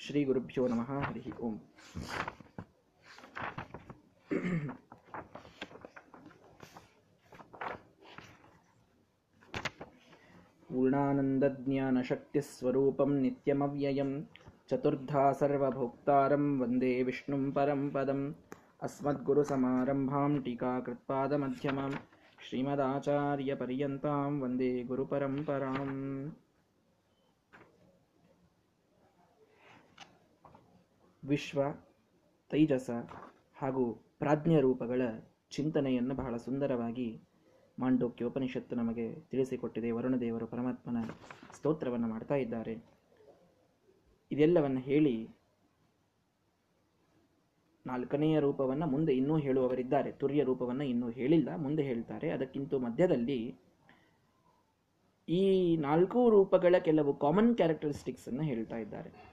ಶ್ರೀ ಗುರುಭ್ಯೋ ನಮಃ ಹರಿ ಓಂ पूर्णानन्दज्ञानशक्तिस्वरूपं नित्यमव्ययं चतुर्धा सर्वभोक्तारं वन्दे विष्णुं परं पदम् अस्मद्गुरुसमारम्भां टीकाकृत्पादमध्यमां श्रीमदाचार्यपर्यन्तां वन्दे गुरुपरम्पराम् ವಿಶ್ವ, ತೈಜಸ ಹಾಗೂ ಪ್ರಾಜ್ಞ ರೂಪಗಳ ಚಿಂತನೆಯನ್ನು ಬಹಳ ಸುಂದರವಾಗಿ ಮಾಂಡೋಕ್ಯ ಉಪನಿಷತ್ತು ನಮಗೆ ತಿಳಿಸಿಕೊಟ್ಟಿದೆ. ವರುಣದೇವರು ಪರಮಾತ್ಮನ ಸ್ತೋತ್ರವನ್ನು ಮಾಡ್ತಾ ಇದ್ದಾರೆ. ಇದೆಲ್ಲವನ್ನು ಹೇಳಿ ನಾಲ್ಕನೆಯ ರೂಪವನ್ನು ಮುಂದೆ ಇನ್ನೂ ಹೇಳುವವರಿದ್ದಾರೆ. ತುರ್ಯ ರೂಪವನ್ನು ಇನ್ನೂ ಹೇಳಿಲ್ಲ, ಮುಂದೆ ಹೇಳ್ತಾರೆ. ಅದಕ್ಕಿಂತ ಮಧ್ಯದಲ್ಲಿ ಈ ನಾಲ್ಕು ರೂಪಗಳ ಕೆಲವು ಕಾಮನ್ ಕ್ಯಾರೆಕ್ಟರಿಸ್ಟಿಕ್ಸ್ ಅನ್ನು ಹೇಳ್ತಾ ಇದ್ದಾರೆ.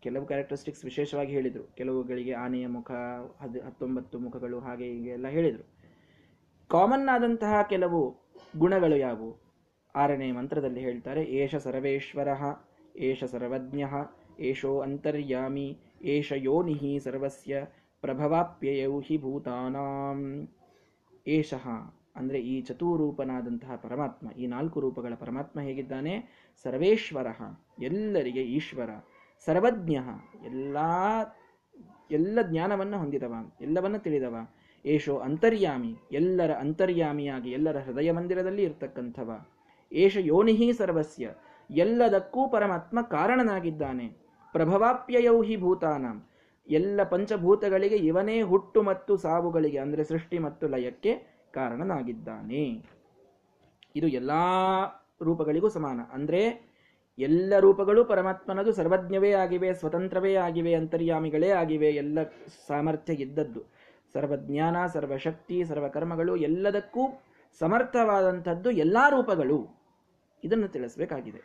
ಕೆಲವು ಕ್ಯಾರೆಕ್ಟರಿಸ್ಟಿಕ್ಸ್ ವಿಶೇಷವಾಗಿ ಹೇಳಿದರು. ಕೆಲವುಗಳಿಗೆ ಆನೆಯ ಮುಖ, ಹದ್, ಹತ್ತೊಂಬತ್ತು ಮುಖಗಳು ಹಾಗೆ ಹೀಗೆ ಎಲ್ಲ ಹೇಳಿದರು. ಕಾಮನ್ ಆದಂತಹ ಕೆಲವು ಗುಣಗಳು ಯಾವುವು? ಆರನೇ ಮಂತ್ರದಲ್ಲಿ ಹೇಳ್ತಾರೆ, ಏಷ ಸರ್ವೇಶ್ವರ, ಏಷ ಸರ್ವಜ್ಞ, ಏಷೋ ಅಂತರ್ಯಾಮಿ, ಏಷ ಯೋನಿಹಿ ಸರ್ವಸ್ಯ ಪ್ರಭವಾಪ್ಯಯೌ ಹಿ ಭೂತಾನಾಂ. ಏಷಃ ಅಂದರೆ ಈ ಚತುರೂಪನಾದಂತಹ ಪರಮಾತ್ಮ, ಈ ನಾಲ್ಕು ರೂಪಗಳ ಪರಮಾತ್ಮ ಹೇಗಿದ್ದಾನೆ? ಸರ್ವೇಶ್ವರ, ಎಲ್ಲರಿಗೆ ಈಶ್ವರ ಸರ್ವಜ್ಞ. ಎಲ್ಲ ಎಲ್ಲ ಜ್ಞಾನವನ್ನು ಹೊಂದಿದವ, ಎಲ್ಲವನ್ನ ತಿಳಿದವ. ಏಷೋ ಅಂತರ್ಯಾಮಿ, ಎಲ್ಲರ ಅಂತರ್ಯಾಮಿಯಾಗಿ, ಎಲ್ಲರ ಹೃದಯ ಮಂದಿರದಲ್ಲಿ ಇರ್ತಕ್ಕಂಥವ. ಏಷ ಯೋನಿಹಿ ಸರ್ವಸ್ಯ, ಎಲ್ಲದಕ್ಕೂ ಪರಮಾತ್ಮ ಕಾರಣನಾಗಿದ್ದಾನೆ. ಪ್ರಭವಾಪ್ಯಯೌ ಭೂತಾನಂ ಭೂತಾನಾಂ. ಎಲ್ಲ ಪಂಚಭೂತಗಳಿಗೆ ಇವನೇ ಹುಟ್ಟು ಮತ್ತು ಸಾವುಗಳಿಗೆ, ಅಂದರೆ ಸೃಷ್ಟಿ ಮತ್ತು ಲಯಕ್ಕೆ ಕಾರಣನಾಗಿದ್ದಾನೆ. ಇದು ಎಲ್ಲ ರೂಪಗಳಿಗೂ ಸಮಾನ. ಅಂದ್ರೆ ಎಲ್ಲ ರೂಪಗಳು ಪರಮಾತ್ಮನದು ಸರ್ವಜ್ಞವೇ ಆಗಿವೆ, ಸ್ವತಂತ್ರವೇ ಆಗಿವೆ, ಅಂತರ್ಯಾಮಿಗಳೇ ಆಗಿವೆ, ಎಲ್ಲ ಸಾಮರ್ಥ್ಯ ಇದ್ದದ್ದು. ಸರ್ವಜ್ಞಾನ, ಸರ್ವಶಕ್ತಿ, ಸರ್ವಕರ್ಮಗಳು ಎಲ್ಲದಕ್ಕೂ ಸಮರ್ಥವಾದಂಥದ್ದು ಎಲ್ಲ ರೂಪಗಳು. ಇದನ್ನು ತಿಳಿಸಬೇಕಾಗಿದೆ.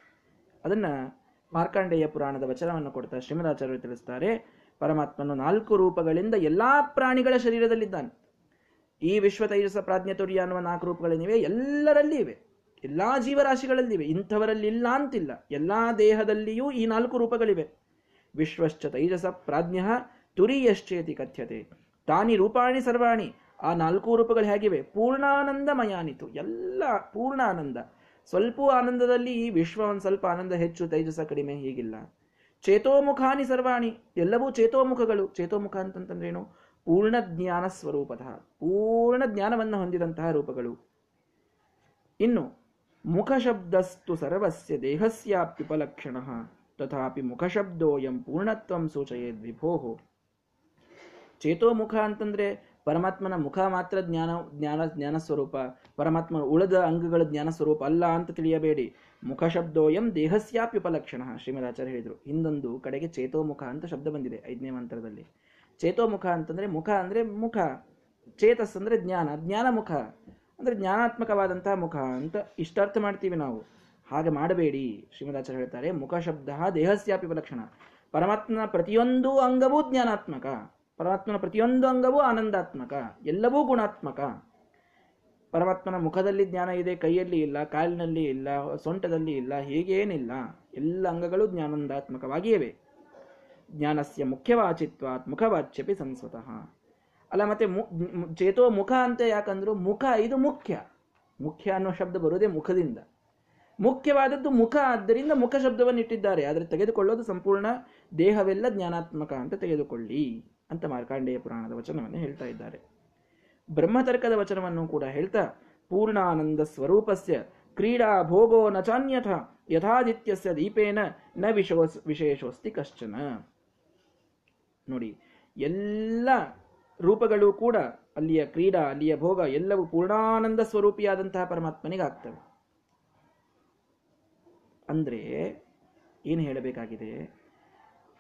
ಅದನ್ನು ಮಾರ್ಕಾಂಡೇಯ ಪುರಾಣದ ವಚನವನ್ನು ಕೊಡ್ತಾ ಶ್ರೀಮದಾಚಾರ್ಯರು ತಿಳಿಸ್ತಾರೆ, ಪರಮಾತ್ಮನು ನಾಲ್ಕು ರೂಪಗಳಿಂದ ಎಲ್ಲ ಪ್ರಾಣಿಗಳ ಶರೀರದಲ್ಲಿದ್ದಾನೆ. ಈ ವಿಶ್ವ ತೈಜಸ ಪ್ರಾಜ್ಞತುರ್ಯ ಅನ್ನುವ ನಾಲ್ಕು ರೂಪಗಳೇನಿವೆ, ಎಲ್ಲರಲ್ಲಿ ಇವೆ. ಎಲ್ಲಾ ಜೀವರಾಶಿಗಳಲ್ಲಿವೆ, ಇಂಥವರಲ್ಲಿ ಇಲ್ಲ ಅಂತಿಲ್ಲ. ಎಲ್ಲಾ ದೇಹದಲ್ಲಿಯೂ ಈ ನಾಲ್ಕು ರೂಪಗಳಿವೆ. ವಿಶ್ವಶ್ಚ ತೈಜಸ ಪ್ರಾಜ್ಞ ತುರಿಯಶ್ಚೇತಿ ಕಥ್ಯತೆ. ತಾನಿ ರೂಪಾಣಿ ಸರ್ವಾಣಿ, ಆ ನಾಲ್ಕು ರೂಪಗಳು ಹೇಗಿವೆ? ಪೂರ್ಣಾನಂದಮಯಾನಿತು, ಎಲ್ಲ ಪೂರ್ಣ ಆನಂದ ಸ್ವಲ್ಪ ಆನಂದದಲ್ಲಿ ಈ ವಿಶ್ವ ಒಂದು ಸ್ವಲ್ಪ ಆನಂದ, ಹೆಚ್ಚು ತೈಜಸ, ಕಡಿಮೆ ಹೀಗಿಲ್ಲ. ಚೇತೋಮುಖಾನಿ ಸರ್ವಾಣಿ, ಎಲ್ಲವೂ ಚೇತೋಮುಖಗಳು. ಚೇತೋಮುಖ ಅಂತಂತಂದ್ರೇನು ಪೂರ್ಣ ಜ್ಞಾನ ಸ್ವರೂಪದ ಪೂರ್ಣ ಜ್ಞಾನವನ್ನು ಹೊಂದಿದಂತಹ ರೂಪಗಳು. ಇನ್ನು ಮುಖಶಬ್ದಸ್ತು ಸರ್ವಸ್ಯ ದೇಹಸ್ಯಾಪ್ಯುಪಲಕ್ಷಣ ತಥಾಪಿ ಮುಖಶಬ್ದೋಯಂ ಪೂರ್ಣತ್ವಂ ಸೂಚಯೇದ್ ಚೇತೋ ಮುಖ ಅಂತಂದ್ರೆ ಪರಮಾತ್ಮನ ಮುಖ ಮಾತ್ರ ಜ್ಞಾನ ಜ್ಞಾನ ಜ್ಞಾನ ಸ್ವರೂಪ. ಪರಮಾತ್ಮನ ಉಳಿದ ಅಂಗಗಳ ಜ್ಞಾನ ಸ್ವರೂಪ ಅಲ್ಲ ಅಂತ ತಿಳಿಯಬೇಡಿ. ಮುಖಶಬ್ದೋಯಂ ದೇಹಸ್ಯಾಪ್ಯುಪಲಕ್ಷಣ ಶ್ರೀಮದಾಚಾರ್ಯ ಹೇಳಿದರು. ಹಿಂದೊಂದು ಕಡೆಗೆ ಚೇತೋಮುಖ ಅಂತ ಶಬ್ದ ಬಂದಿದೆ ಐದನೇ ಮಂತ್ರದಲ್ಲಿ. ಚೇತೋಮುಖ ಅಂತಂದ್ರೆ ಮುಖ ಅಂದ್ರೆ ಮುಖ. ಚೇತಸ್ ಅಂದ್ರೆ ಜ್ಞಾನ ಜ್ಞಾನ ಮುಖ. ಅಂದ್ರೆ ಜ್ಞಾನಾತ್ಮಕವಾದಂತಹ ಮುಖ ಅಂತ ಇಷ್ಟಾರ್ಥ ಮಾಡ್ತೀವಿ ನಾವು. ಹಾಗೆ ಮಾಡಬೇಡಿ, ಶ್ರೀಮದಾಚಾರ್ಯ ಹೇಳ್ತಾರೆ. ಮುಖ ಶಬ್ದ ದೇಹಸ್ಯಾಪಿ ಉಪಲಕ್ಷಣ ಪರಮಾತ್ಮನ ಪ್ರತಿಯೊಂದು ಅಂಗವೂ ಜ್ಞಾನಾತ್ಮಕ. ಪರಮಾತ್ಮನ ಪ್ರತಿಯೊಂದು ಅಂಗವೂ ಆನಂದಾತ್ಮಕ. ಎಲ್ಲವೂ ಗುಣಾತ್ಮಕ. ಪರಮಾತ್ಮನ ಮುಖದಲ್ಲಿ ಜ್ಞಾನ ಇದೆ, ಕೈಯಲ್ಲಿ ಇಲ್ಲ, ಕಾಲಿನಲ್ಲಿ ಇಲ್ಲ, ಸೊಂಟದಲ್ಲಿ ಇಲ್ಲ, ಹೀಗೇನಿಲ್ಲ. ಎಲ್ಲ ಅಂಗಗಳು ಜ್ಞಾನಂದಾತ್ಮಕವಾಗಿಯೇ ಜ್ಞಾನಸ್ಯ ಮುಖ್ಯವಾಚಿತ್ವಾತ್ ಮುಖವಾಚ್ಯಪಿ ಸಂಸ್ವತಃ. ಅಲ್ಲ, ಮತ್ತೆ ಚೇತೋ ಮುಖ ಅಂತ ಯಾಕಂದ್ರು ಮುಖ ಇದು ಮುಖ್ಯ. ಮುಖ್ಯ ಅನ್ನೋ ಶಬ್ದ ಬರೋದೇ ಮುಖದಿಂದ. ಮುಖ್ಯವಾದದ್ದು ಮುಖ ಆದ್ದರಿಂದ ಮುಖ ಶಬ್ದವನ್ನು ಇಟ್ಟಿದ್ದಾರೆ. ಆದರೆ ತೆಗೆದುಕೊಳ್ಳೋದು ಸಂಪೂರ್ಣ ದೇಹವೆಲ್ಲ ಜ್ಞಾನಾತ್ಮಕ ಅಂತ ತೆಗೆದುಕೊಳ್ಳಿ ಅಂತ ಮಾರ್ಕಾಂಡೇಯ ಪುರಾಣದ ವಚನವನ್ನು ಹೇಳ್ತಾ ಇದ್ದಾರೆ. ಬ್ರಹ್ಮತರ್ಕದ ವಚನವನ್ನು ಕೂಡ ಹೇಳ್ತಾ, ಪೂರ್ಣಾನಂದ ಸ್ವರೂಪಸ್ಯ ಕ್ರೀಡಾ ಭೋಗೋ ನ ಚಾನ್ಯಥ, ಯಥಾದಿತ್ಯಸ್ಯ ದೀಪೇನ ನ ವಿಶೋ ವಿಶೇಷೋಸ್ತಿ ಕಶ್ಚನ. ನೋಡಿ, ಎಲ್ಲ ರೂಪಗಳು ಕೂಡ ಅಲ್ಲಿಯ ಕ್ರೀಡಾ, ಅಲ್ಲಿಯ ಭೋಗ ಎಲ್ಲವೂ ಪೂರ್ಣಾನಂದ ಸ್ವರೂಪಿಯಾದಂತಹ ಪರಮಾತ್ಮನಿಗಾಗ್ತವೆ. ಅಂದರೆ ಏನು ಹೇಳಬೇಕಾಗಿದೆ?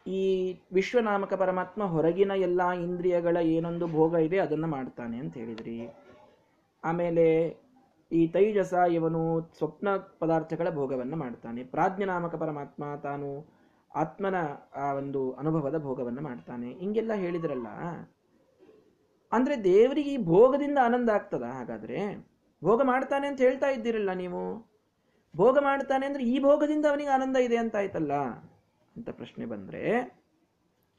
ಈ ವಿಶ್ವನಾಮಕ ಪರಮಾತ್ಮ ಹೊರಗಿನ ಎಲ್ಲ ಇಂದ್ರಿಯಗಳ ಏನೊಂದು ಭೋಗ ಇದೆ ಅದನ್ನು ಮಾಡ್ತಾನೆ ಅಂತ ಹೇಳಿದ್ರಿ. ಆಮೇಲೆ ಈ ತೈಜಸ ಇವನು ಸ್ವಪ್ನ ಪದಾರ್ಥಗಳ ಭೋಗವನ್ನು ಮಾಡ್ತಾನೆ. ಪ್ರಾಜ್ಞನಾಮಕ ಪರಮಾತ್ಮ ತಾನು ಆತ್ಮನ ಆ ಒಂದು ಅನುಭವದ ಭೋಗವನ್ನು ಮಾಡ್ತಾನೆ. ಹಿಂಗೆಲ್ಲ ಹೇಳಿದ್ರಲ್ಲ. ಅಂದ್ರೆ ದೇವರಿಗೆ ಈ ಭೋಗದಿಂದ ಆನಂದ ಆಗ್ತದ? ಹಾಗಾದ್ರೆ ಭೋಗ ಮಾಡ್ತಾನೆ ಅಂತ ಹೇಳ್ತಾ ಇದ್ದೀರಲ್ಲ ನೀವು? ಭೋಗ ಮಾಡ್ತಾನೆ ಅಂದ್ರೆ ಈ ಭೋಗದಿಂದ ಅವನಿಗೆ ಆನಂದ ಇದೆ ಅಂತ ಆಯ್ತಲ್ಲ? ಅಂತ ಪ್ರಶ್ನೆ ಬಂದ್ರೆ,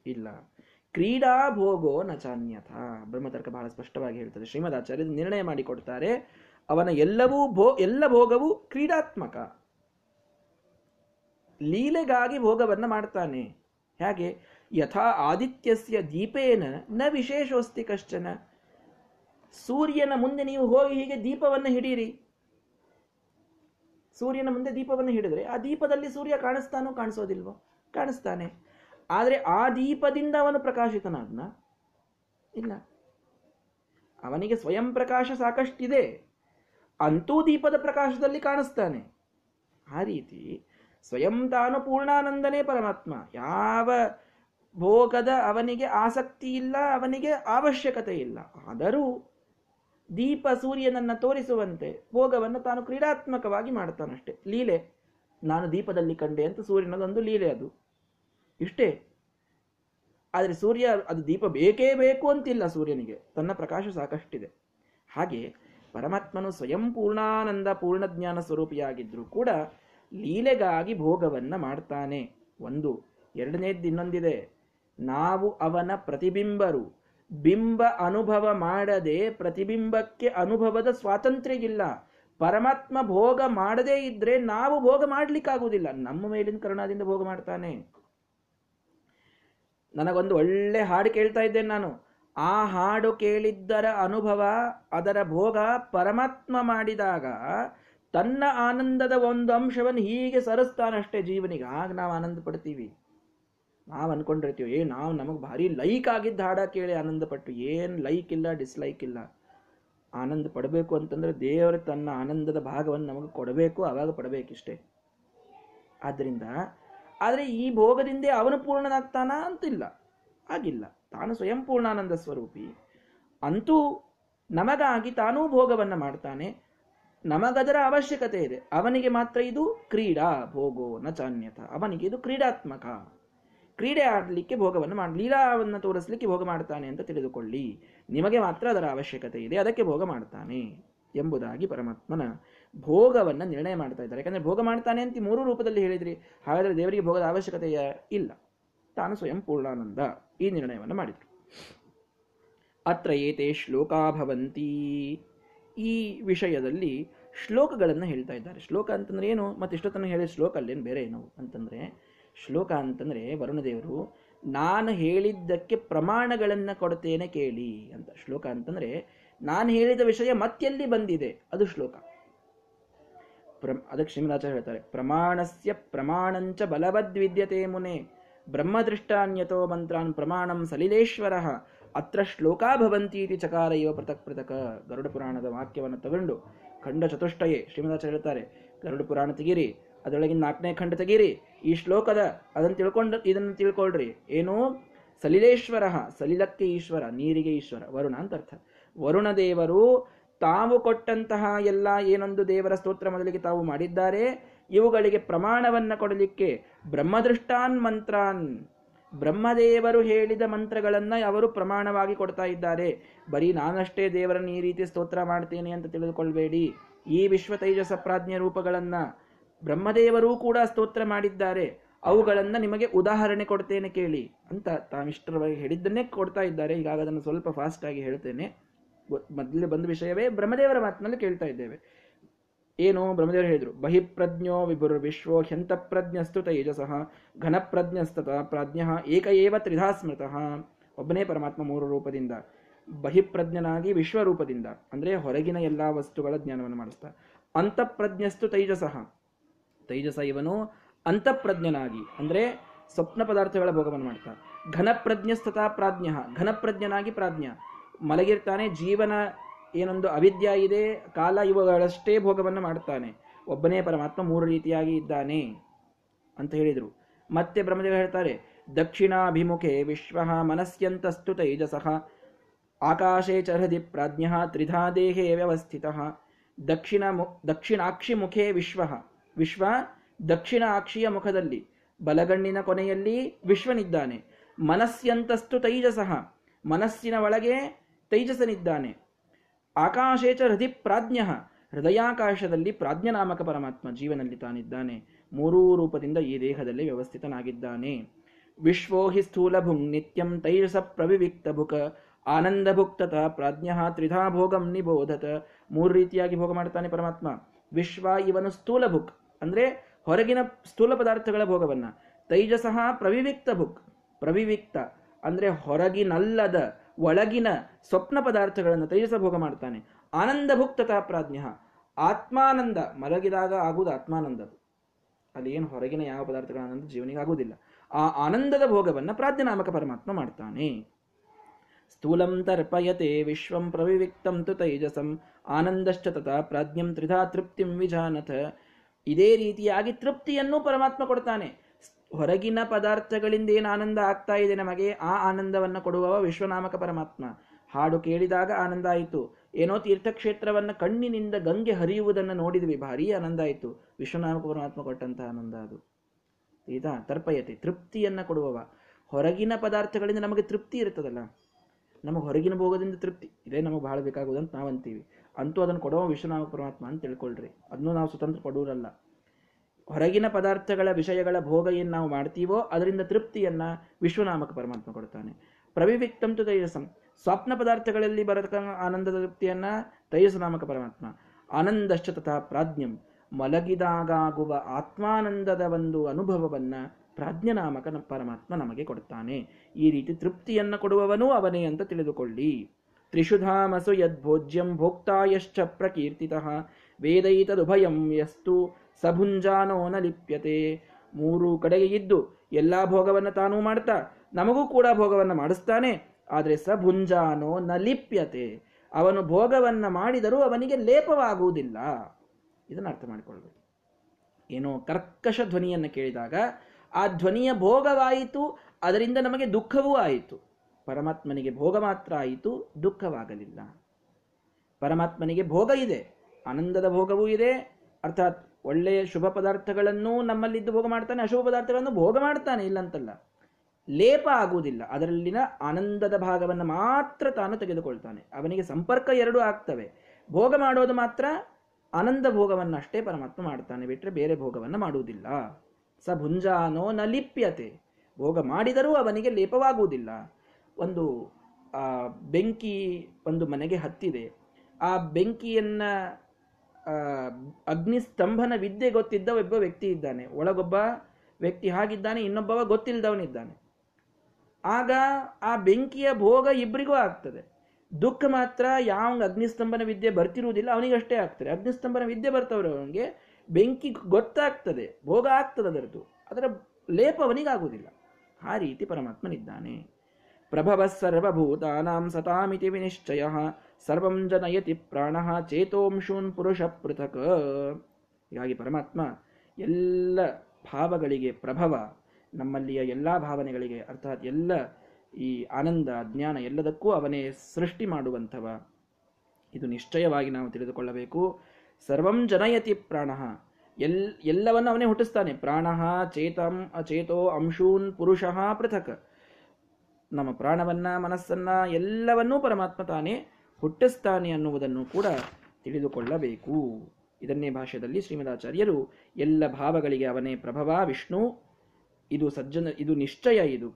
ಇಲ್ಲ. ಕ್ರೀಡಾ ಭೋಗೋ ನ ಚಾನ್ಯಥ. ಬ್ರಹ್ಮತರ್ಕ ಬಹಳ ಸ್ಪಷ್ಟವಾಗಿ ಹೇಳ್ತದೆ. ಶ್ರೀಮದಾಚಾರ್ಯ ನಿರ್ಣಯ ಮಾಡಿಕೊಡ್ತಾರೆ. ಅವನ ಎಲ್ಲವೂ ಭೋ, ಎಲ್ಲ ಭೋಗವು ಕ್ರೀಡಾತ್ಮಕ. ಲೀಲೆಗಾಗಿ ಭೋಗವನ್ನು ಮಾಡ್ತಾನೆ. ಹೇಗೆ? ಯಥಾ ಆದಿತ್ಯಸ್ಯ ದೀಪೇನ ನ ವಿಶೇಷೋಸ್ತಿ ಕಶ್ಚನ ಸೂರ್ಯನ ಮುಂದೆ ನೀವು ಹೋಗಿ ಹೀಗೆ ದೀಪವನ್ನು ಹಿಡೀರಿ। ಸೂರ್ಯನ ಮುಂದೆ ದೀಪವನ್ನು ಹಿಡಿದ್ರೆ ಆ ದೀಪದಲ್ಲಿ ಸೂರ್ಯ ಕಾಣಿಸ್ತಾನೋ ಕಾಣಿಸೋದಿಲ್ವೋ? ಕಾಣಿಸ್ತಾನೆ. ಆದರೆ ಆ ದೀಪದಿಂದ ಅವನು ಪ್ರಕಾಶಿತನಾದ್ನ? ಇಲ್ಲ. ಅವನಿಗೆ ಸ್ವಯಂ ಪ್ರಕಾಶ ಸಾಕಷ್ಟಿದೆ. ಅಂತೂ ದೀಪದ ಪ್ರಕಾಶದಲ್ಲಿ ಕಾಣಿಸ್ತಾನೆ. ಆ ರೀತಿ ಸ್ವಯಂ ತಾನು ಪೂರ್ಣಾನಂದನೇ ಪರಮಾತ್ಮ. ಯಾವ ಭೋಗದ ಅವನಿಗೆ ಆಸಕ್ತಿ ಇಲ್ಲ, ಅವನಿಗೆ ಅವಶ್ಯಕತೆ ಇಲ್ಲ. ಆದರೂ ದೀಪ ಸೂರ್ಯನನ್ನ ತೋರಿಸುವಂತೆ ಭೋಗವನ್ನು ತಾನು ಕ್ರೀಡಾತ್ಮಕವಾಗಿ ಮಾಡ್ತಾನಷ್ಟೆ. ಲೀಲೆ, ನಾನು ದೀಪದಲ್ಲಿ ಕಂಡೆ ಅಂತ ಸೂರ್ಯನದೊಂದು ಲೀಲೆ ಅದು. ಇಷ್ಟೇ. ಆದರೆ ಸೂರ್ಯ, ಅದು ದೀಪ ಬೇಕೇ ಬೇಕು ಅಂತಿಲ್ಲ ಸೂರ್ಯನಿಗೆ. ತನ್ನ ಪ್ರಕಾಶ ಸಾಕಷ್ಟಿದೆ. ಹಾಗೆ ಪರಮಾತ್ಮನು ಸ್ವಯಂ ಪೂರ್ಣಾನಂದ ಪೂರ್ಣಜ್ಞಾನ ಸ್ವರೂಪಿಯಾಗಿದ್ದರೂ ಕೂಡ ಲೀಲೆಗಾಗಿ ಭೋಗವನ್ನು ಮಾಡ್ತಾನೆ. ಒಂದು ಎರಡನೇದ್ದು ಇನ್ನೊಂದಿದೆ. ನಾವು ಅವನ ಪ್ರತಿಬಿಂಬರು. ಬಿಂಬ ಅನುಭವ ಮಾಡದೆ ಪ್ರತಿಬಿಂಬಕ್ಕೆ ಅನುಭವದ ಸ್ವಾತಂತ್ರ್ಯ ಇಲ್ಲ ಪರಮಾತ್ಮ ಭೋಗ ಮಾಡದೇ ಇದ್ರೆ ನಾವು ಭೋಗ ಮಾಡ್ಲಿಕ್ಕಾಗುವುದಿಲ್ಲ. ನಮ್ಮ ಮೇಲಿನ ಕರುಣಾದಿಂದ ಭೋಗ ಮಾಡ್ತಾನೆ. ನನಗೊಂದು ಒಳ್ಳೆ ಹಾಡು ಕೇಳ್ತಾ ಇದ್ದೇನೆ ನಾನು. ಆ ಹಾಡು ಕೇಳಿದ್ದರ ಅನುಭವ, ಅದರ ಭೋಗ ಪರಮಾತ್ಮ ಮಾಡಿದಾಗ ತನ್ನ ಆನಂದದ ಒಂದು ಅಂಶವನ್ನು ಹೀಗೆ ಸರಿಸ್ತಾನಷ್ಟೇ ಜೀವನಿಗೆ. ಆಗ ನಾವು ಆನಂದ ಪಡ್ತೀವಿ ನಾವು ಅನ್ಕೊಂಡಿರ್ತೀವಿ, ಏ ನಾವು ನಮಗೆ ಭಾರಿ ಲೈಕ್ ಆಗಿದ್ದ ಹಾಡ ಕೇಳಿ ಆನಂದ ಪಟ್ಟು ಏನು ಲೈಕ್ ಇಲ್ಲ ಡಿಸ್ಲೈಕ್ ಇಲ್ಲ. ಆನಂದ ಪಡಬೇಕು ಅಂತಂದ್ರೆ ದೇವರು ತನ್ನ ಆನಂದದ ಭಾಗವನ್ನು ನಮಗೆ ಕೊಡಬೇಕು ಆವಾಗ ಪಡಬೇಕಿಷ್ಟೇ. ಆದ್ದರಿಂದ ಆದರೆ ಈ ಭೋಗದಿಂದೇ ಅವನು ಪೂರ್ಣನಾಗ್ತಾನ ಅಂತಿಲ್ಲ. ಆಗಿಲ್ಲ. ತಾನು ಸ್ವಯಂ ಪೂರ್ಣಾನಂದ ಸ್ವರೂಪಿ. ಅಂತೂ ನಮಗಾಗಿ ತಾನೂ ಭೋಗವನ್ನ ಮಾಡ್ತಾನೆ. ನಮಗದರ ಅವಶ್ಯಕತೆ ಇದೆ. ಅವನಿಗೆ ಮಾತ್ರ ಇದು ಕ್ರೀಡಾ ಭೋಗೋ ನ ಅವನಿಗೆ ಇದು ಕ್ರೀಡಾತ್ಮಕ. ಕ್ರೀಡೆ ಆಡಲಿಕ್ಕೆ ಭೋಗವನ್ನು ಮಾಡಿ, ಲೀಲಾವನ್ನು ತೋರಿಸಲಿಕ್ಕೆ ಭೋಗ ಮಾಡ್ತಾನೆ ಅಂತ ತಿಳಿದುಕೊಳ್ಳಿ. ನಿಮಗೆ ಮಾತ್ರ ಅದರ ಅವಶ್ಯಕತೆ ಇದೆ, ಅದಕ್ಕೆ ಭೋಗ ಮಾಡ್ತಾನೆ ಎಂಬುದಾಗಿ ಪರಮಾತ್ಮನ ಭೋಗವನ್ನು ನಿರ್ಣಯ ಮಾಡ್ತಾ ಇದ್ದಾರೆ. ಯಾಕಂದರೆ ಭೋಗ ಮಾಡ್ತಾನೆ ಅಂತ ಮೂರು ರೂಪದಲ್ಲಿ ಹೇಳಿದ್ರಿ, ಹಾಗಾದರೆ ದೇವರಿಗೆ ಭೋಗದ ಅವಶ್ಯಕತೆಯ ಇಲ್ಲ. ತಾನು ಸ್ವಯಂ ಪೂರ್ಣಾನಂದ ಈ ನಿರ್ಣಯವನ್ನು ಮಾಡಿದರು. ಅತ್ರ ಏತೆ ಶ್ಲೋಕಾಭವಂತಿ ಈ ವಿಷಯದಲ್ಲಿ ಶ್ಲೋಕಗಳನ್ನು ಹೇಳ್ತಾ ಇದ್ದಾರೆ. ಶ್ಲೋಕ ಅಂತಂದ್ರೆ ಏನು? ಮತ್ತೆ ಇಷ್ಟೊತ್ತನ ಹೇಳಿದ ಶ್ಲೋಕ ಅಲ್ಲೇನು? ಬೇರೆ ಏನು? ಅಂತಂದ್ರೆ ಶ್ಲೋಕ ಅಂತಂದರೆ ವರುಣದೇವರು ನಾನು ಹೇಳಿದ್ದಕ್ಕೆ ಪ್ರಮಾಣಗಳನ್ನು ಕೊಡ್ತೇನೆ ಕೇಳಿ ಅಂತ. ಶ್ಲೋಕ ಅಂತಂದರೆ, ನಾನು ಹೇಳಿದ ವಿಷಯ ಮತ್ತೆಲ್ಲಿ ಬಂದಿದೆ? ಅದು ಶ್ಲೋಕ. ಪ್ರ ಅದಕ್ಕೆ ಶ್ರೀಮದಾಚಾರ್ಯ ಹೇಳ್ತಾರೆ, ಪ್ರಮಾಣಸ್ಯ ಪ್ರಮಾಣಂಚ ಬಲವದ್ವಿದ್ಯತೆ ಮುನೆ, ಬ್ರಹ್ಮದೃಷ್ಟಾನ್ಯತೋ ಮಂತ್ರಾನ್ ಪ್ರಮಾಣಂ ಸಲಿಲೇಶ್ವರ, ಅತ್ರ ಶ್ಲೋಕಾ ಭವಂತಿ ಇತಿ ಚಕಾರ ಇವ ಪೃಥಕ್ ಪೃಥಕ್, ಗರುಡ ಪುರಾಣದ ವಾಕ್ಯವನ್ನು ತಗೊಂಡು ಖಂಡ ಚತುಷ್ಟಯೇ. ಶ್ರೀಮದಾಚಾರ್ಯ ಹೇಳ್ತಾರೆ, ಗರುಡ ಪುರಾಣ ತೆಗೀರಿ ಅದರೊಳಗಿನ ನಾಲ್ಕನೇ ಖಂಡ ತೆಗೀರಿ. ಈ ಶ್ಲೋಕದ ಅದನ್ನು ತಿಳ್ಕೊಂಡು, ಇದನ್ನು ತಿಳ್ಕೊಳ್ರಿ. ಏನು? ಸಲಿಲೇಶ್ವರ, ಸಲಿಲಕ್ಕೆ ಈಶ್ವರ, ನೀರಿಗೆ ಈಶ್ವರ, ವರುಣ ಅಂತ ಅರ್ಥ. ವರುಣ ದೇವರು ತಾವು ಕೊಟ್ಟಂತಹ ಎಲ್ಲ ಏನೊಂದು ದೇವರ ಸ್ತೋತ್ರ ಮೊದಲಿಗೆ ತಾವು ಮಾಡಿದ್ದಾರೆ. ಇವುಗಳಿಗೆ ಪ್ರಮಾಣವನ್ನ ಕೊಡಲಿಕ್ಕೆ ಬ್ರಹ್ಮದೃಷ್ಟಾನ್ ಮಂತ್ರಾನ್. ಬ್ರಹ್ಮದೇವರು ಹೇಳಿದ ಮಂತ್ರಗಳನ್ನು ಅವರು ಪ್ರಮಾಣವಾಗಿ ಕೊಡ್ತಾ ಇದ್ದಾರೆ. ಬರೀ ನಾನಷ್ಟೇ ದೇವರನ್ನು ಈ ರೀತಿ ಸ್ತೋತ್ರ ಮಾಡ್ತೇನೆ ಅಂತ ತಿಳಿದುಕೊಳ್ಬೇಡಿ. ಈ ವಿಶ್ವ ತೈಜಸ ರೂಪಗಳನ್ನ ಬ್ರಹ್ಮದೇವರೂ ಕೂಡ ಸ್ತೋತ್ರ ಮಾಡಿದ್ದಾರೆ. ಅವುಗಳನ್ನು ನಿಮಗೆ ಉದಾಹರಣೆ ಕೊಡ್ತೇನೆ ಕೇಳಿ ಅಂತ ತಾವಿಷ್ಟರವಾಗಿ ಹೇಳಿದ್ದನ್ನೇ ಕೊಡ್ತಾ ಇದ್ದಾರೆ. ಈಗ ಅದನ್ನು ಸ್ವಲ್ಪ ಫಾಸ್ಟ್ ಆಗಿ ಹೇಳ್ತೇನೆ. ಮೊದಲೇ ಬಂದ ವಿಷಯವೇ ಬ್ರಹ್ಮದೇವರ ಮಾತಿನಲ್ಲಿ ಕೇಳ್ತಾ ಇದ್ದೇವೆ. ಏನು? ಬ್ರಹ್ಮದೇವರು ಹೇಳಿದ್ರು, ಬಹಿಪ್ರಜ್ಞೋ ವಿಭುರ್ ವಿಶ್ವೋ ಹ್ಯಂತ ಪ್ರಜ್ಞಸ್ತು ತೈಜಸಃ, ಘನಪ್ರಜ್ಞಸ್ತತ ಪ್ರಾಜ್ಞ ಏಕ ಏವ ತ್ರಿಧಾ ಸ್ಮೃತಃ. ಒಬ್ಬನೇ ಪರಮಾತ್ಮ ಮೂರು ರೂಪದಿಂದ, ಬಹಿಪ್ರಜ್ಞನಾಗಿ ವಿಶ್ವರೂಪದಿಂದ, ಅಂದ್ರೆ ಹೊರಗಿನ ಎಲ್ಲಾ ವಸ್ತುಗಳ ಜ್ಞಾನವನ್ನು ಮಾಡಿಸ್ತಾ, ಅಂತಃಪ್ರಜ್ಞಸ್ತು ತೈಜಸಃ ತೈಜಸ ಇವನು ಅಂತಃಪ್ರಜ್ಞನಾಗಿ, ಅಂದ್ರೆ ಸ್ವಪ್ನ ಪದಾರ್ಥಗಳ ಭೋಗವನ್ನು ಮಾಡ್ತಾ. ಘನಪ್ರಜ್ಞಸ್ತತಾ ಪ್ರಾಜ್ಞ, ಘನಪ್ರಜ್ಞನಾಗಿ ಪ್ರಾಜ್ಞ. ಮಲಗಿರ್ತಾನೆ, ಜೀವನ ಏನೊಂದು ಅವಿದ್ಯ ಇದೆ, ಕಾಲ ಇವುಗಳಷ್ಟೇ ಭೋಗವನ್ನು ಮಾಡ್ತಾನೆ. ಒಬ್ಬನೇ ಪರಮಾತ್ಮ ಮೂರು ರೀತಿಯಾಗಿ ಇದ್ದಾನೆ ಅಂತ ಹೇಳಿದರು. ಮತ್ತೆ ಬ್ರಹ್ಮದೇವ ಹೇಳ್ತಾರೆ, ದಕ್ಷಿಣಾಭಿಮುಖೆ ವಿಶ್ವ ಮನಸ್ಯಂತಸ್ತು ತೈಜಸಃ, ಆಕಾಶೇ ಚರದಿ ಪ್ರಾಜ್ಞ ತ್ರಿಧಾ ದೇಹೇ ವ್ಯವಸ್ಥಿತ, ದಕ್ಷಿಣ ಮು ದಕ್ಷಿಣಾಕ್ಷಿ ಮುಖೇ ವಿಶ್ವ. ವಿಶ್ವ ದಕ್ಷಿಣ ಆಕ್ಷಿಯ ಮುಖದಲ್ಲಿ, ಬಲಗಣ್ಣಿನ ಕೊನೆಯಲ್ಲಿ ವಿಶ್ವನಿದ್ದಾನೆ. ಮನಸ್ಯಂತಸ್ತು ತೈಜಸಃ, ಮನಸ್ಸಿನ ಒಳಗೆ ತೈಜಸನಿದ್ದಾನೆ. ಆಕಾಶೇಚ ಹೃದಯ ಪ್ರಾಜ್ಞ, ಹೃದಯಾಕಾಶದಲ್ಲಿ ಪ್ರಾಜ್ಞನಾಮಕ ಪರಮಾತ್ಮ ಜೀವನಲ್ಲಿ ತಾನಿದ್ದಾನೆ. ಮೂರೂ ರೂಪದಿಂದ ಈ ದೇಹದಲ್ಲಿ ವ್ಯವಸ್ಥಿತನಾಗಿದ್ದಾನೆ. ವಿಶ್ವೋ ಹಿ ಸ್ಥೂಲಭುಂ ನಿತ್ಯಂ ತೈಜಸ ಪ್ರವಿವಿಕ್ತ ಭುಕ ಆನಂದ ಭುಕ್ತತ ಪ್ರಾಜ್ಞ ತ್ರಿಧಾ ಭೋಗಂ ನಿಬೋಧತ. ಮೂರು ರೀತಿಯಾಗಿ ಭೋಗ ಮಾಡ್ತಾನೆ ಪರಮಾತ್ಮ. ವಿಶ್ವ ಇವನು ಸ್ಥೂಲ ಭುಕ್ ಅಂದ್ರೆ ಹೊರಗಿನ ಸ್ಥೂಲ ಪದಾರ್ಥಗಳ ಭೋಗವನ್ನ. ತೈಜಸಃ ಪ್ರವಿವಿಕ್ತ ಭುಕ್, ಪ್ರವಿವಿಕ್ತ ಅಂದ್ರೆ ಹೊರಗಿನಲ್ಲದ ಒಳಗಿನ ಸ್ವಪ್ನ ಪದಾರ್ಥಗಳನ್ನು ತೈಜಸ ಭೋಗ ಮಾಡ್ತಾನೆ. ಆನಂದ ಭುಕ್ತತ ಪ್ರಾಜ್ಞ. ಆತ್ಮಾನಂದ, ಮಲಗಿದಾಗ ಆಗುವುದು ಆತ್ಮಾನಂದ ಅಲ್ಲಿ ಏನು ಹೊರಗಿನ ಯಾವ ಪದಾರ್ಥಗಳ ಆನಂದ ಜೀವನಿಗೆ ಆಗುವುದಿಲ್ಲ. ಆ ಆನಂದದ ಭೋಗವನ್ನ ಪ್ರಾಜ್ಞನಾಮಕ ಪರಮಾತ್ಮ ಮಾಡ್ತಾನೆ. ಸ್ಥೂಲಂ ತರ್ಪಯತೆ ವಿಶ್ವಂ ಪ್ರವಿವಿಕ್ತಂ ತು ತೈಜಸಂ. ಆನಂದಶ್ಚ ತಥಾ ಪ್ರಾಜ್ಞಂ ತ್ರಿಧಾ ತೃಪ್ತಿಂ ವಿಜಾನಥ. ಇದೇ ರೀತಿಯಾಗಿ ತೃಪ್ತಿಯನ್ನು ಪರಮಾತ್ಮ ಕೊಡ್ತಾನೆ. ಹೊರಗಿನ ಪದಾರ್ಥಗಳಿಂದ ಏನು ಆನಂದ ಆಗ್ತಾ ಇದೆ ನಮಗೆ, ಆ ಆನಂದವನ್ನು ಕೊಡುವವ ವಿಶ್ವನಾಮಕ ಪರಮಾತ್ಮ. ಹಾಡು ಕೇಳಿದಾಗ ಆನಂದ ಆಯಿತು. ಏನೋ ತೀರ್ಥಕ್ಷೇತ್ರವನ್ನು ಕಣ್ಣಿನಿಂದ ಗಂಗೆ ಹರಿಯುವುದನ್ನು ನೋಡಿದ್ವಿ, ಭಾರಿ ಆನಂದ ಆಯಿತು. ವಿಶ್ವನಾಮಕ ಪರಮಾತ್ಮ ಕೊಟ್ಟಂತಹ ಆನಂದ ಅದು. ಈತ ತರ್ಪಯತೆ, ತೃಪ್ತಿಯನ್ನು ಕೊಡುವವ. ಹೊರಗಿನ ಪದಾರ್ಥಗಳಿಂದ ನಮಗೆ ತೃಪ್ತಿ ಇರ್ತದಲ್ಲ? ನಮಗೆ ಹೊರಗಿನ ಭೋಗದಿಂದ ತೃಪ್ತಿ. ಇದೇ ನಮಗೆ ಬಹಳ ಬೇಕಾಗುವುದಂತ ನಾವು ಅಂತೀವಿ. ಅಂತೂ ಅದನ್ನು ಕೊಡುವ ವಿಶ್ವನಾಮ ಪರಮಾತ್ಮ ಅಂತ ತಿಳ್ಕೊಳ್ರಿ. ಅದನ್ನು ನಾವು ಸ್ವತಂತ್ರ ಕೊಡುವುದಲ್ಲ. ಹೊರಗಿನ ಪದಾರ್ಥಗಳ ವಿಷಯಗಳ ಭೋಗ ಏನು ನಾವು ಮಾಡ್ತೀವೋ ಅದರಿಂದ ತೃಪ್ತಿಯನ್ನ ವಿಶ್ವನಾಮಕ ಪರಮಾತ್ಮ ಕೊಡ್ತಾನೆ. ಪ್ರವಿವಿಕ್ತಂ ತು ತೈಜಸಂ ಸ್ವಪ್ನ ಪದಾರ್ಥಗಳಲ್ಲಿ ಬರತಕ್ಕ ಆನಂದದ ತೃಪ್ತಿಯನ್ನು ತೈಜಸನಾಮಕ ಪರಮಾತ್ಮ. ಆನಂದಶ್ಚ ತಥಾ ಪ್ರಾಜ್ಞಂ ಮಲಗಿದಾಗುವ ಆತ್ಮಾನಂದದ ಒಂದು ಅನುಭವವನ್ನ ಪ್ರಾಜ್ಞನಾಮಕ ಪರಮಾತ್ಮ ನಮಗೆ ಕೊಡ್ತಾನೆ. ಈ ರೀತಿ ತೃಪ್ತಿಯನ್ನ ಕೊಡುವವನೂ ಅವನೇ ಅಂತ ತಿಳಿದುಕೊಳ್ಳಿ. ತ್ರಿಷುಧಾಮಸು ಯದ್ಭೋಜ್ಯಂ ಭೋಕ್ತಾಯಶ್ಚ ಪ್ರಕೀರ್ತಿತಃ. ವೇದೈತದುಭಯಂ ಯಸ್ತು ಸಭುಂಜಾನೋ ನ ಲಿಪ್ಯತೆ ಮೂರು ಕಡೆಗೆ ಇದ್ದು ಎಲ್ಲಾ ಭೋಗವನ್ನು ತಾನೂ ಮಾಡ್ತಾ, ನಮಗೂ ಕೂಡ ಭೋಗವನ್ನು ಮಾಡಿಸ್ತಾನೆ. ಆದರೆ ಸಭುಂಜಾನೋ ನ ಲಿಪ್ಯತೆ ಅವನು ಭೋಗವನ್ನು ಮಾಡಿದರೂ ಅವನಿಗೆ ಲೇಪವಾಗುವುದಿಲ್ಲ. ಇದನ್ನು ಅರ್ಥ ಮಾಡಿಕೊಳ್ಬೇಕು ಏನೋ ಕರ್ಕಶ ಧ್ವನಿಯನ್ನು ಕೇಳಿದಾಗ ಆ ಧ್ವನಿಯ ಭೋಗವಾಯಿತು, ಅದರಿಂದ ನಮಗೆ ದುಃಖವೂ ಆಯಿತು. ಪರಮಾತ್ಮನಿಗೆ ಭೋಗ ಮಾತ್ರ ಆಯಿತು, ದುಃಖವಾಗಲಿಲ್ಲ. ಪರಮಾತ್ಮನಿಗೆ ಭೋಗ ಇದೆ, ಆನಂದದ ಭೋಗವೂ ಇದೆ, ಅರ್ಥಾತ್ ಒಳ್ಳೆಯ ಶುಭ ಪದಾರ್ಥಗಳನ್ನು ನಮ್ಮಲ್ಲಿದ್ದು ಭೋಗ ಮಾಡ್ತಾನೆ, ಅಶುಭ ಪದಾರ್ಥಗಳನ್ನು ಭೋಗ ಮಾಡ್ತಾನೆ, ಇಲ್ಲಂತಲ್ಲ. ಲೇಪ ಆಗುವುದಿಲ್ಲ, ಅದರಲ್ಲಿನ ಆನಂದದ ಭಾಗವನ್ನು ಮಾತ್ರ ತಾನು ತೆಗೆದುಕೊಳ್ತಾನೆ. ಅವನಿಗೆ ಸಂಪರ್ಕ ಎರಡೂ ಆಗ್ತವೆ. ಭೋಗ ಮಾಡೋದು ಮಾತ್ರ ಆನಂದ ಭೋಗವನ್ನಷ್ಟೇ ಪರಮಾತ್ಮ ಮಾಡ್ತಾನೆ ಬಿಟ್ಟರೆ ಬೇರೆ ಭೋಗವನ್ನು ಮಾಡುವುದಿಲ್ಲ. ಸ ಭುಂಜಾನೋ ನ ಲಿಪ್ಯತೆ. ಭೋಗ ಮಾಡಿದರೂ ಅವನಿಗೆ ಲೇಪವಾಗುವುದಿಲ್ಲ. ಒಂದು ಬೆಂಕಿ ಒಂದು ಮನೆಗೆ ಹತ್ತಿದೆ. ಆ ಬೆಂಕಿಯನ್ನ ಅಗ್ನಿಸ್ತಂಭನ ವಿದ್ಯೆ ಗೊತ್ತಿದ್ದ ಒಬ್ಬ ವ್ಯಕ್ತಿ ಇದ್ದಾನೆ. ಒಳಗೊಬ್ಬ ವ್ಯಕ್ತಿ ಹಾಗಿದ್ದಾನೆ, ಇನ್ನೊಬ್ಬವ ಗೊತ್ತಿಲ್ಲದವನಿದ್ದಾನೆ. ಆಗ ಆ ಬೆಂಕಿಯ ಭೋಗ ಇಬ್ಬರಿಗೂ ಆಗ್ತದೆ. ದುಃಖ ಮಾತ್ರ ಯಾವ ಅಗ್ನಿಸ್ತಂಭನ ವಿದ್ಯೆ ಬರ್ತಿರುವುದಿಲ್ಲ, ಅವನಿಗಷ್ಟೇ ಆಗ್ತದೆ. ಅಗ್ನಿಸ್ತಂಭನ ವಿದ್ಯೆ ಬರ್ತವ್ರೆ ಅವನಿಗೆ ಬೆಂಕಿ ಗೊತ್ತಾಗ್ತದೆ, ಭೋಗ ಆಗ್ತದೆ ಅದರದ್ದು. ಅದರ ಲೇಪವನಿಗಾಗುವುದಿಲ್ಲ ಆ ರೀತಿ ಪರಮಾತ್ಮನಿದ್ದಾನೆ. ಪ್ರಭವ ಸರ್ವಭೂತಾನಾಂ ಸತಾಮಿತಿ ವಿನಿಶ್ಚಯ, ಸರ್ವಂ ಜನಯತಿ ಪ್ರಾಣ ಚೇತೋಂಶೂನ್ ಪುರುಷ ಪೃಥಕ್. ಹೀಗಾಗಿ ಪರಮಾತ್ಮ ಎಲ್ಲ ಭಾವಗಳಿಗೆ ಪ್ರಭವ, ನಮ್ಮಲ್ಲಿಯ ಎಲ್ಲ ಭಾವನೆಗಳಿಗೆ, ಅರ್ಥಾತ್ ಎಲ್ಲ ಈ ಆನಂದ, ಜ್ಞಾನ ಎಲ್ಲದಕ್ಕೂ ಅವನೇ ಸೃಷ್ಟಿ ಮಾಡುವಂಥವ. ಇದು ನಿಶ್ಚಯವಾಗಿ ನಾವು ತಿಳಿದುಕೊಳ್ಳಬೇಕು. ಸರ್ವಂ ಜನಯತಿ ಪ್ರಾಣ. ಎಲ್, ಎಲ್ಲವನ್ನು ಅವನೇ ಹುಟ್ಟಿಸ್ತಾನೆ. ಪ್ರಾಣ ಚೇತಂ ಅಚೇತೋ ಅಂಶೂನ್ ಪುರುಷ ಪೃಥಕ್. ನಮ್ಮ ಪ್ರಾಣವನ್ನ, ಮನಸ್ಸನ್ನ, ಎಲ್ಲವನ್ನೂ ಪರಮಾತ್ಮ ತಾನೇ ಹುಟ್ಟಿಸ್ತಾನೆ ಅನ್ನುವುದನ್ನು ಕೂಡ ತಿಳಿದುಕೊಳ್ಳಬೇಕು. ಇದನ್ನೇ ಭಾಷೆಯಲ್ಲಿ ಶ್ರೀಮದಾಚಾರ್ಯರು ಎಲ್ಲ ಭಾವಗಳಿಗೆ ಅವನೇ ಪ್ರಭವ, ವಿಷ್ಣು, ಇದು ಸಜ್ಜನ, ಇದು ನಿಶ್ಚಯ ಇದು.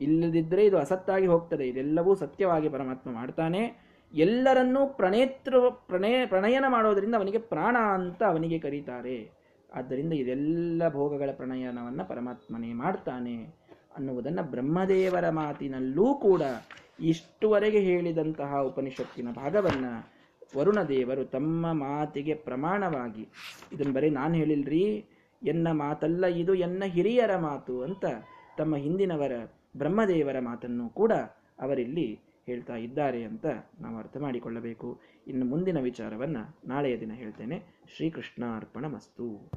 ಇಲ್ಲದಿದ್ದರೆ ಇದು ಅಸತ್ತಾಗಿ ಹೋಗ್ತದೆ. ಇದೆಲ್ಲವೂ ಸತ್ಯವಾಗಿ ಪರಮಾತ್ಮ ಮಾಡ್ತಾನೆ. ಎಲ್ಲರನ್ನೂ ಪ್ರಣೇತ್ರ ಪ್ರಣಯ ಪ್ರಣಯನ ಮಾಡೋದರಿಂದ ಅವನಿಗೆ ಪ್ರಾಣ ಅಂತ ಅವನಿಗೆ ಕರೀತಾರೆ. ಆದ್ದರಿಂದ ಇದೆಲ್ಲ ಭೋಗಗಳ ಪ್ರಣಯನವನ್ನು ಪರಮಾತ್ಮನೇ ಮಾಡ್ತಾನೆ ಅನ್ನುವುದನ್ನು ಬ್ರಹ್ಮದೇವರ ಮಾತಿನಲ್ಲೂ ಕೂಡ ಇಷ್ಟುವರೆಗೆ ಹೇಳಿದಂತಹ ಉಪನಿಷತ್ತಿನ ಭಾಗವನ್ನು ವರುಣದೇವರು ತಮ್ಮ ಮಾತಿಗೆ ಪ್ರಮಾಣವಾಗಿ ಇದನ್ನು ಬರೀ ನಾನು ಹೇಳಿಲ್ರಿ, ಎನ್ನ ಮಾತಲ್ಲ ಇದು, ಎನ್ನ ಹಿರಿಯರ ಮಾತು ಅಂತ ತಮ್ಮ ಹಿಂದಿನವರ ಬ್ರಹ್ಮದೇವರ ಮಾತನ್ನು ಕೂಡ ಅವರಿಲ್ಲಿ ಹೇಳ್ತಾ ಇದ್ದಾರೆ ಅಂತ ನಾವು ಅರ್ಥ ಮಾಡಿಕೊಳ್ಳಬೇಕು. ಇನ್ನು ಮುಂದಿನ ವಿಚಾರವನ್ನು ನಾಳೆಯ ದಿನ ಹೇಳ್ತೇನೆ. ಶ್ರೀಕೃಷ್ಣಾರ್ಪಣ ಮಸ್ತು